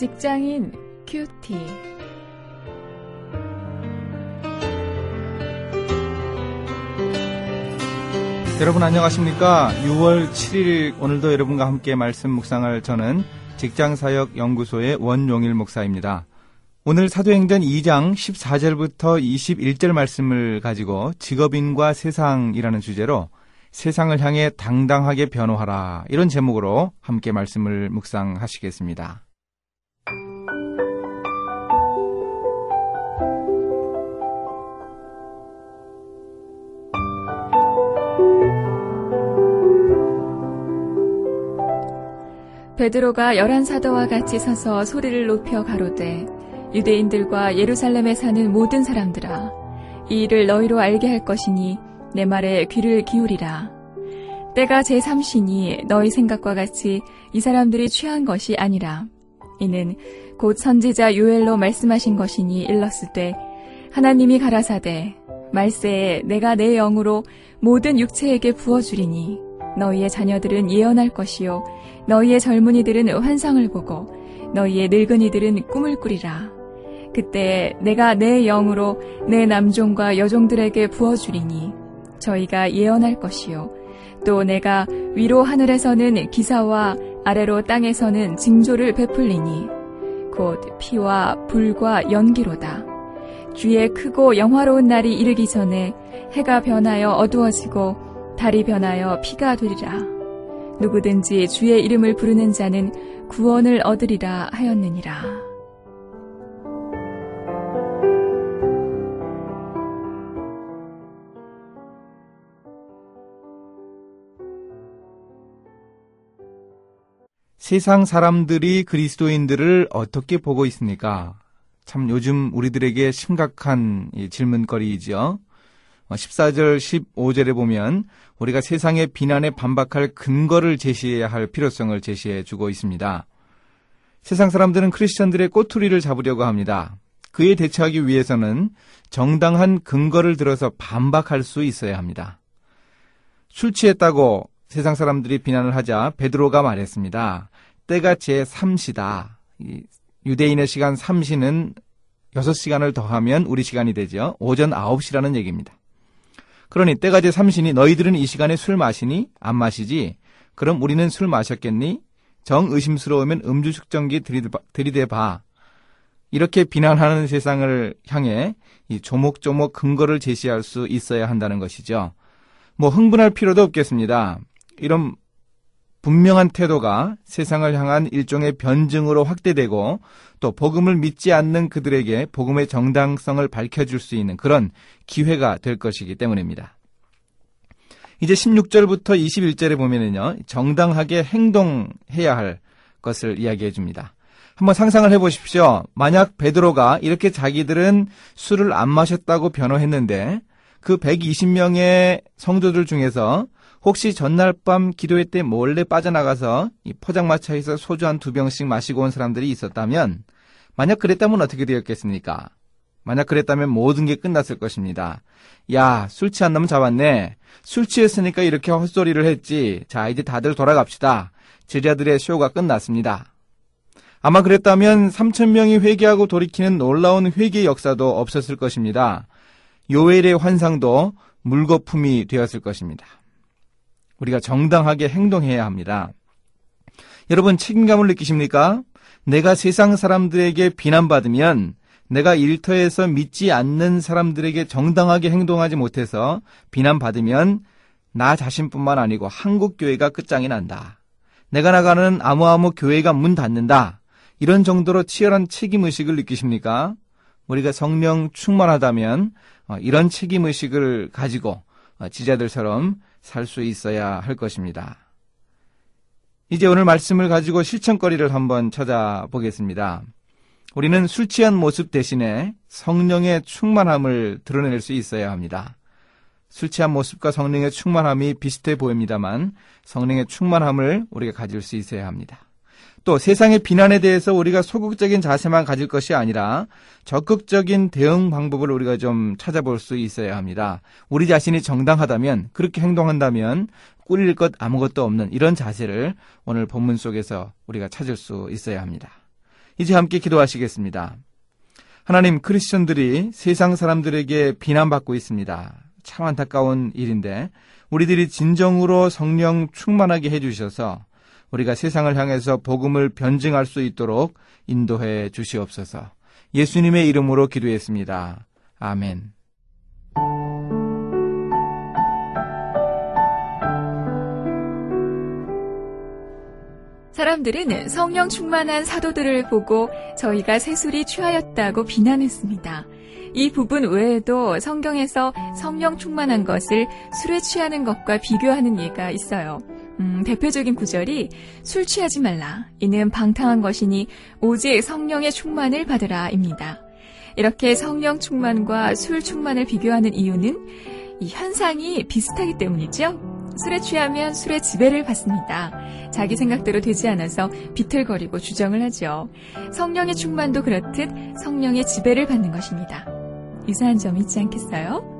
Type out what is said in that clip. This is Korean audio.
직장인 큐티. 여러분 안녕하십니까? 6월 7일 오늘도 여러분과 함께 말씀 묵상할 저는 직장사역 연구소의 원용일 목사입니다. 오늘 사도행전 2장 14절부터 21절 말씀을 가지고 직업인과 세상이라는 주제로 세상을 향해 당당하게 변호하라 이런 제목으로 함께 말씀을 묵상하시겠습니다. 베드로가 열한 사도와 같이 서서 소리를 높여 가로되 유대인들과 예루살렘에 사는 모든 사람들아 이 일을 너희로 알게 할 것이니 내 말에 귀를 기울이라. 때가 제3시니 너희 생각과 같이 이 사람들이 취한 것이 아니라 이는 곧 선지자 요엘로 말씀하신 것이니 일렀을 때 하나님이 가라사대 말세에 내가 내 영으로 모든 육체에게 부어 주리니 너희의 자녀들은 예언할 것이요. 너희의 젊은이들은 환상을 보고 너희의 늙은이들은 꿈을 꾸리라. 그때 내가 내 영으로 내 남종과 여종들에게 부어주리니 저희가 예언할 것이요. 또 내가 위로 하늘에서는 기사와 아래로 땅에서는 징조를 베풀리니 곧 피와 불과 연기로다. 주의 크고 영화로운 날이 이르기 전에 해가 변하여 어두워지고 달이 변하여 피가 되리라. 누구든지 주의 이름을 부르는 자는 구원을 얻으리라 하였느니라. 세상 사람들이 그리스도인들을 어떻게 보고 있습니까? 참 요즘 우리들에게 심각한 질문거리이죠. 14절, 어, 15절에 보면 우리가 세상의 비난에 반박할 근거를 제시해야 할 필요성을 제시해 주고 있습니다. 세상 사람들은 크리스천들의 꼬투리를 잡으려고 합니다. 그에 대처하기 위해서는 정당한 근거를 들어서 반박할 수 있어야 합니다. 술 취했다고 세상 사람들이 비난을 하자 베드로가 말했습니다. 때가 제 3시다. 유대인의 시간 3시는 6시간을 더하면 우리 시간이 되죠. 오전 9시라는 얘기입니다. 그러니 때가 제3시니 너희들은 이 시간에 술 마시니 안 마시지? 그럼 우리는 술 마셨겠니? 정 의심스러우면 음주 측정기 들이대 봐. 이렇게 비난하는 세상을 향해 이 조목조목 근거를 제시할 수 있어야 한다는 것이죠. 뭐 흥분할 필요도 없겠습니다. 이런 분명한 태도가 세상을 향한 일종의 변증으로 확대되고 또 복음을 믿지 않는 그들에게 복음의 정당성을 밝혀줄 수 있는 그런 기회가 될 것이기 때문입니다. 이제 16절부터 21절에 보면은요, 정당하게 행동해야 할 것을 이야기해 줍니다. 한번 상상을 해 보십시오. 만약 베드로가 이렇게 자기들은 술을 안 마셨다고 변호했는데 그 120명의 성도들 중에서 혹시 전날 밤 기도회 때 몰래 빠져나가서 이 포장마차에서 소주 한 두 병씩 마시고 온 사람들이 있었다면 만약 그랬다면 어떻게 되었겠습니까? 만약 그랬다면 모든 게 끝났을 것입니다. 야, 술 취한 놈 잡았네. 술 취했으니까 이렇게 헛소리를 했지. 자, 이제 다들 돌아갑시다. 제자들의 쇼가 끝났습니다. 아마 그랬다면 3천명이 회개하고 돌이키는 놀라운 회개 역사도 없었을 것입니다. 요엘의 환상도 물거품이 되었을 것입니다. 우리가 정당하게 행동해야 합니다. 여러분 책임감을 느끼십니까? 내가 세상 사람들에게 비난받으면 내가 일터에서 믿지 않는 사람들에게 정당하게 행동하지 못해서 비난받으면 나 자신뿐만 아니고 한국 교회가 끝장이 난다. 내가 나가는 아무아무 교회가 문 닫는다. 이런 정도로 치열한 책임 의식을 느끼십니까? 우리가 성령 충만하다면 어, 이런 책임 의식을 가지고 어, 지자들처럼 살 수 있어야 할 것입니다. 이제 오늘 말씀을 가지고 실천거리를 한번 찾아보겠습니다. 우리는 술 취한 모습 대신에 성령의 충만함을 드러낼 수 있어야 합니다. 술 취한 모습과 성령의 충만함이 비슷해 보입니다만 성령의 충만함을 우리가 가질 수 있어야 합니다. 또 세상의 비난에 대해서 우리가 소극적인 자세만 가질 것이 아니라 적극적인 대응 방법을 우리가 좀 찾아볼 수 있어야 합니다. 우리 자신이 정당하다면 그렇게 행동한다면 꾸릴 것 아무것도 없는 이런 자세를 오늘 본문 속에서 우리가 찾을 수 있어야 합니다. 이제 함께 기도하시겠습니다. 하나님 크리스천들이 세상 사람들에게 비난받고 있습니다. 참 안타까운 일인데 우리들이 진정으로 성령 충만하게 해주셔서 우리가 세상을 향해서 복음을 변증할 수 있도록 인도해 주시옵소서. 예수님의 이름으로 기도했습니다. 아멘. 사람들은 성령 충만한 사도들을 보고 저희가 세술이 취하였다고 비난했습니다. 이 부분 외에도 성경에서 성령 충만한 것을 술에 취하는 것과 비교하는 예가 있어요. 음, 대표적인 구절이 술 취하지 말라. 이는 방탕한 것이니 오직 성령의 충만을 받으라입니다. 이렇게 성령 충만과 술 충만을 비교하는 이유는 이 현상이 비슷하기 때문이죠. 술에 취하면 술의 지배를 받습니다. 자기 생각대로 되지 않아서 비틀거리고 주정을 하죠. 성령의 충만도 그렇듯 성령의 지배를 받는 것입니다. 유사한 점이 있지 않겠어요?